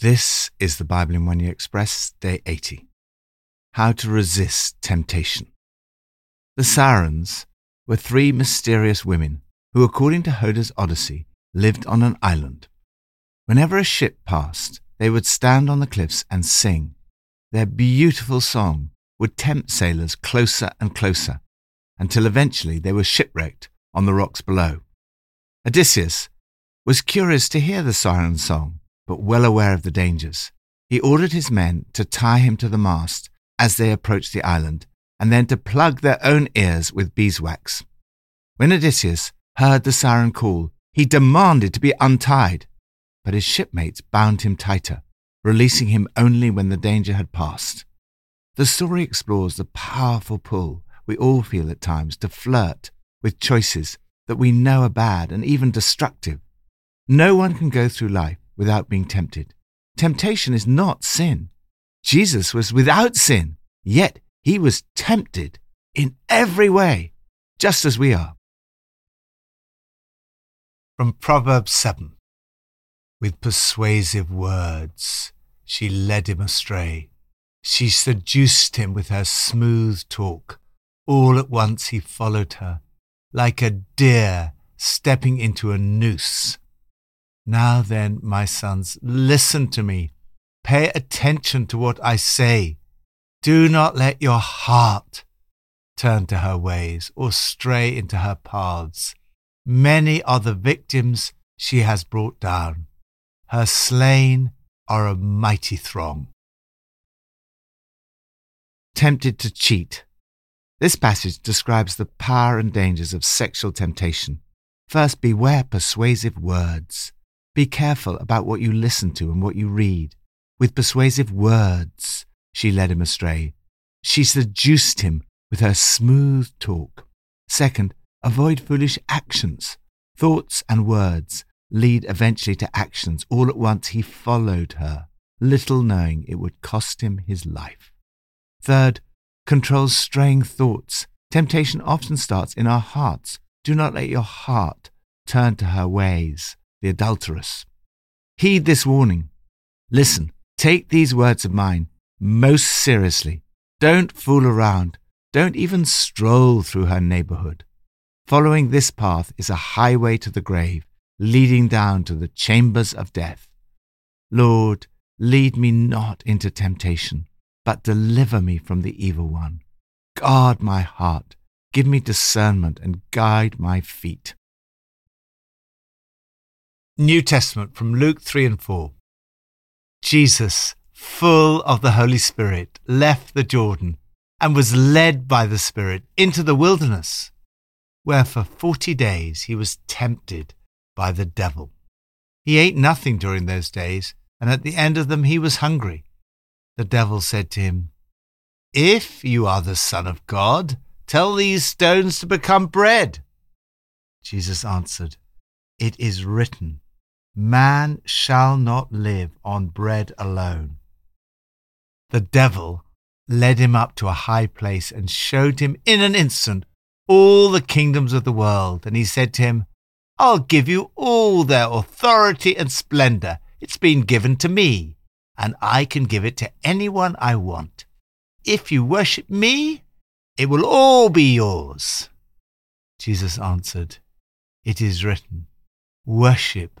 This is the Bible in One Year Express, Day 80. How to resist temptation. The Sirens were three mysterious women who, according to Homer's Odyssey, lived on an island. Whenever a ship passed, they would stand on the cliffs and sing. Their beautiful song would tempt sailors closer and closer until eventually they were shipwrecked on the rocks below. Odysseus was curious to hear the siren song but well aware of the dangers. He ordered his men to tie him to the mast as they approached the island, and then to plug their own ears with beeswax. When Odysseus heard the siren call, he demanded to be untied, but his shipmates bound him tighter, releasing him only when the danger had passed. The story explores the powerful pull we all feel at times to flirt with choices that we know are bad and even destructive. No one can go through life without being tempted. Temptation is not sin. Jesus was without sin, yet he was tempted in every way, just as we are. From Proverbs 7 With persuasive words she led him astray. She seduced him with her smooth talk. All at once he followed her, like a deer stepping into a noose. Now then, my sons, listen to me. Pay attention to what I say. Do not let your heart turn to her ways or stray into her paths. Many are the victims she has brought down. Her slain are a mighty throng. Tempted to cheat. This passage describes the power and dangers of sexual temptation. First, beware persuasive words. Be careful about what you listen to and what you read. With persuasive words, she led him astray. She seduced him with her smooth talk. Second, avoid foolish actions. Thoughts and words lead eventually to actions. All at once he followed her, little knowing it would cost him his life. Third, control straying thoughts. Temptation often starts in our hearts. Do not let your heart turn to her ways the adulteress. Heed this warning. Listen, take these words of mine most seriously. Don't fool around. Don't even stroll through her neighborhood. Following this path is a highway to the grave, leading down to the chambers of death. Lord, lead me not into temptation, but deliver me from the evil one. Guard my heart, give me discernment, and guide my feet. New Testament from Luke 3 and 4. Jesus, full of the Holy Spirit, left the Jordan and was led by the Spirit into the wilderness, where for forty days he was tempted by the devil. He ate nothing during those days, and at the end of them he was hungry. The devil said to him, If you are the Son of God, tell these stones to become bread. Jesus answered, It is written, Man shall not live on bread alone. The devil led him up to a high place and showed him in an instant all the kingdoms of the world. And he said to him, I'll give you all their authority and splendor. It's been given to me, and I can give it to anyone I want. If you worship me, it will all be yours. Jesus answered, It is written, Worship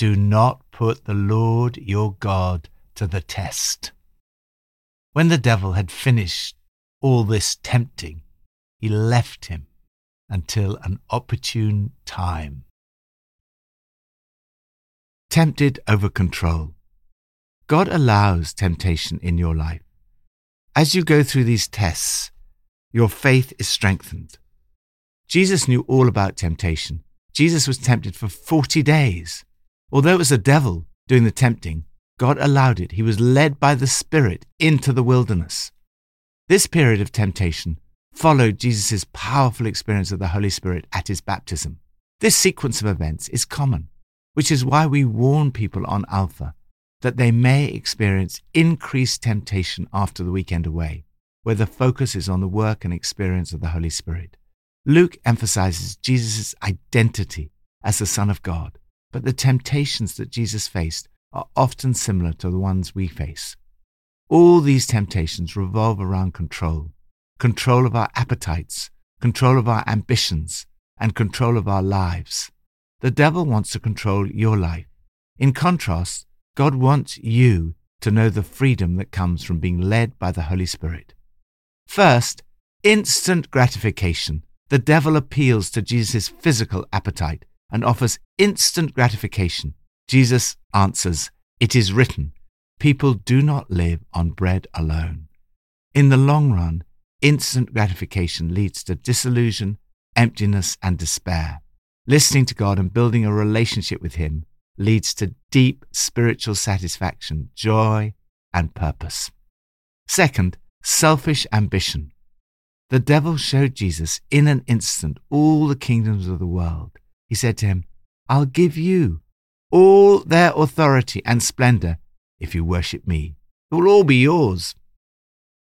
do not put the Lord your God to the test. When the devil had finished all this tempting, he left him until an opportune time. Tempted over control. God allows temptation in your life. As you go through these tests, your faith is strengthened. Jesus knew all about temptation. Jesus was tempted for 40 days. Although it was the devil doing the tempting, God allowed it. He was led by the Spirit into the wilderness. This period of temptation followed Jesus' powerful experience of the Holy Spirit at his baptism. This sequence of events is common, which is why we warn people on Alpha that they may experience increased temptation after the weekend away, where the focus is on the work and experience of the Holy Spirit. Luke emphasizes Jesus' identity as the Son of God, but the temptations that Jesus faced are often similar to the ones we face. All these temptations revolve around control control of our appetites, control of our ambitions, and control of our lives. The devil wants to control your life. In contrast, God wants you to know the freedom that comes from being led by the Holy Spirit. First, instant gratification. The devil appeals to Jesus' physical appetite and offers instant gratification. Jesus answers, It is written, people do not live on bread alone. In the long run, instant gratification leads to disillusion, emptiness, and despair. Listening to God and building a relationship with Him leads to deep spiritual satisfaction, joy, and purpose. Second, selfish ambition. The devil showed Jesus in an instant all the kingdoms of the world. He said to him, I'll give you all their authority and splendor if you worship me. It will all be yours.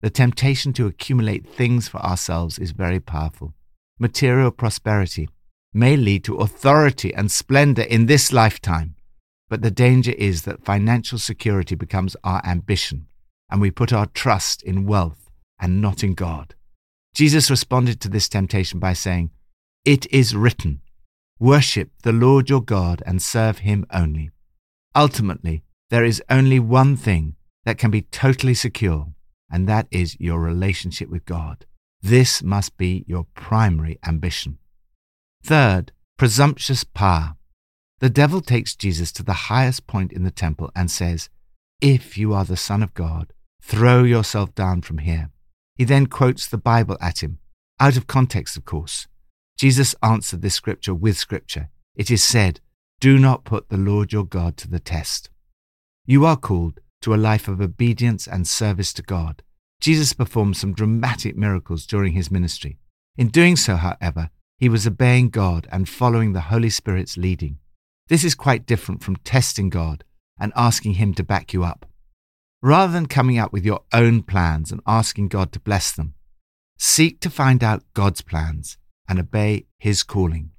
The temptation to accumulate things for ourselves is very powerful. Material prosperity may lead to authority and splendor in this lifetime, but the danger is that financial security becomes our ambition, and we put our trust in wealth and not in God. Jesus responded to this temptation by saying, It is written, Worship the Lord your God and serve him only. Ultimately, there is only one thing that can be totally secure, and that is your relationship with God. This must be your primary ambition. Third, presumptuous power. The devil takes Jesus to the highest point in the temple and says, If you are the Son of God, throw yourself down from here. He then quotes the Bible at him, out of context, of course. Jesus answered this scripture with scripture. It is said, Do not put the Lord your God to the test. You are called to a life of obedience and service to God. Jesus performed some dramatic miracles during his ministry. In doing so, however, he was obeying God and following the Holy Spirit's leading. This is quite different from testing God and asking Him to back you up. Rather than coming up with your own plans and asking God to bless them, seek to find out God's plans and obey His calling.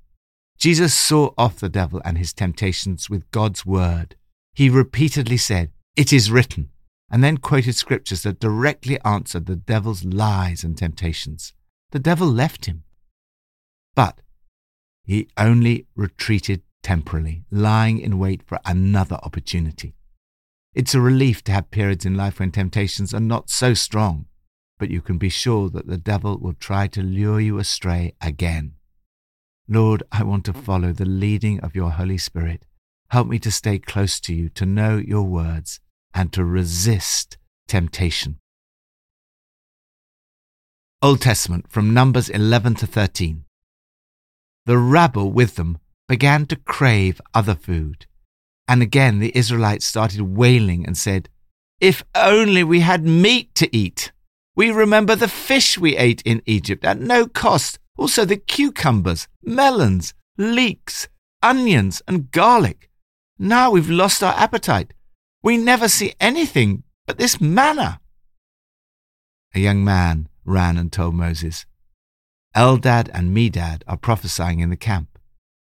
Jesus saw off the devil and his temptations with God's word. He repeatedly said, It is written, and then quoted scriptures that directly answered the devil's lies and temptations. The devil left him. But he only retreated temporarily, lying in wait for another opportunity. It's a relief to have periods in life when temptations are not so strong, but you can be sure that the devil will try to lure you astray again. Lord, I want to follow the leading of your Holy Spirit Help me to stay close to you, to know your words, and to resist temptation. Old Testament from Numbers 11 to 13. The rabble with them began to crave other food. And again the Israelites started wailing and said, If only we had meat to eat! We remember the fish we ate in Egypt at no cost, also the cucumbers, melons, leeks, onions, and garlic. Now we've lost our appetite. We never see anything but this manna. A young man ran and told Moses, Eldad and Medad are prophesying in the camp.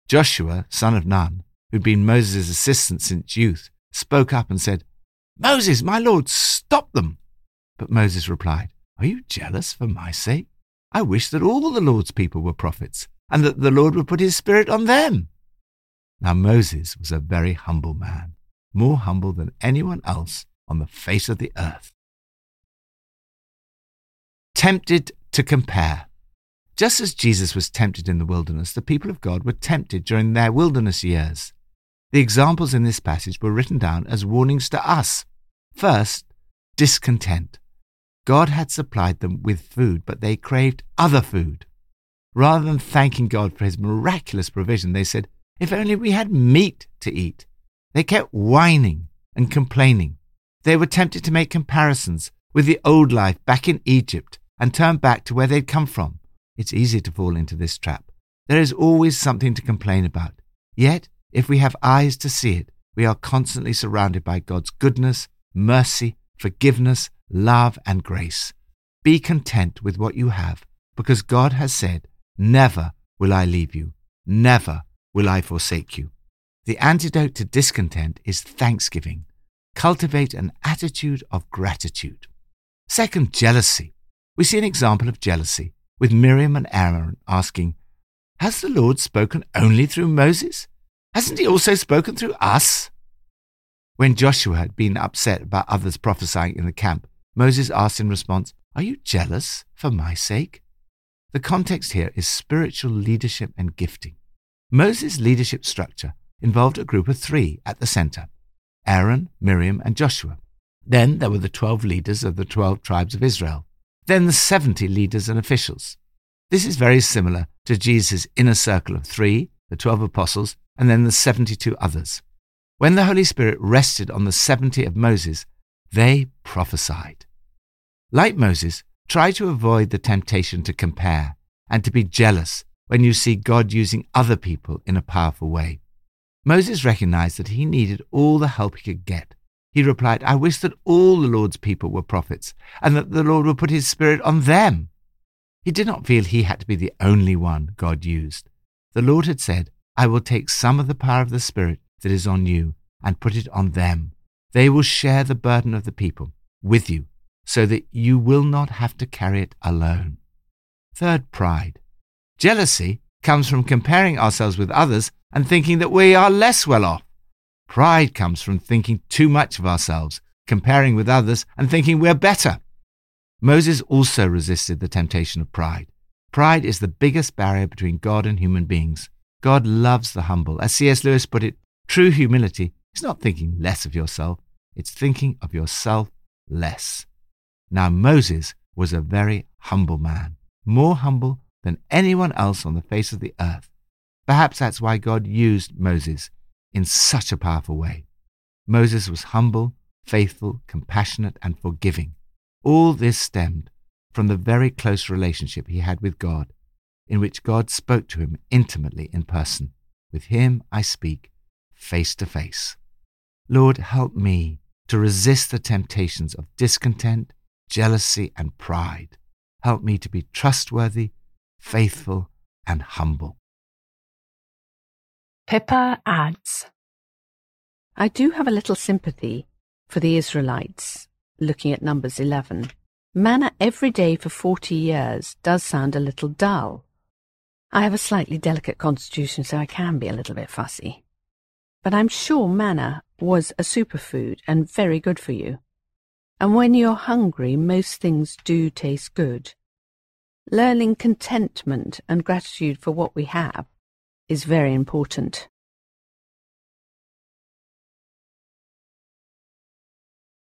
Joshua, son of Nun, who'd been Moses' assistant since youth, spoke up and said, Moses, my lord, stop them. But Moses replied, Are you jealous for my sake? I wish that all the Lord's people were prophets, and that the Lord would put his spirit on them. Now Moses was a very humble man, more humble than anyone else on the face of the earth. Tempted to compare. Just as Jesus was tempted in the wilderness, the people of God were tempted during their wilderness years. The examples in this passage were written down as warnings to us. First, discontent. God had supplied them with food, but they craved other food. Rather than thanking God for his miraculous provision, they said, if only we had meat to eat. They kept whining and complaining. They were tempted to make comparisons with the old life back in Egypt and turn back to where they'd come from. It's easy to fall into this trap. There is always something to complain about. Yet, if we have eyes to see it, we are constantly surrounded by God's goodness, mercy, forgiveness, love, and grace. Be content with what you have, because God has said, Never will I leave you, never will I forsake you. The antidote to discontent is thanksgiving. Cultivate an attitude of gratitude. Second, jealousy. We see an example of jealousy with Miriam and Aaron asking, Has the Lord spoken only through Moses? Hasn't he also spoken through us? When Joshua had been upset about others prophesying in the camp, Moses asked in response, Are you jealous for my sake? The context here is spiritual leadership and gifting. Moses' leadership structure involved a group of three at the center Aaron, Miriam, and Joshua. Then there were the 12 leaders of the 12 tribes of Israel. Then the 70 leaders and officials. This is very similar to Jesus' inner circle of three, the 12 apostles, and then the 72 others. When the Holy Spirit rested on the 70 of Moses, they prophesied. Like Moses, try to avoid the temptation to compare and to be jealous when you see God using other people in a powerful way. Moses recognized that he needed all the help he could get. He replied, I wish that all the Lord's people were prophets, and that the Lord would put his Spirit on them. He did not feel he had to be the only one God used. The Lord had said, I will take some of the power of the Spirit that is on you and put it on them. They will share the burden of the people with you, so that you will not have to carry it alone. Third, pride. Jealousy comes from comparing ourselves with others and thinking that we are less well off. Pride comes from thinking too much of ourselves, comparing with others, and thinking we're better. Moses also resisted the temptation of pride. Pride is the biggest barrier between God and human beings. God loves the humble. As C.S. Lewis put it, true humility is not thinking less of yourself, it's thinking of yourself less. Now, Moses was a very humble man, more humble than anyone else on the face of the earth. Perhaps that's why God used Moses in such a powerful way. Moses was humble, faithful, compassionate, and forgiving. All this stemmed from the very close relationship he had with God, in which God spoke to him intimately in person. With him I speak face to face. Lord, help me to resist the temptations of discontent, jealousy, and pride. Help me to be trustworthy, faithful, and humble. Pippa adds I do have a little sympathy for the Israelites, looking at Numbers 11. Manna every day for 40 years does sound a little dull. I have a slightly delicate constitution, so I can be a little bit fussy. But I'm sure manna was a superfood and very good for you. And when you're hungry, most things do taste good. Learning contentment and gratitude for what we have is very important.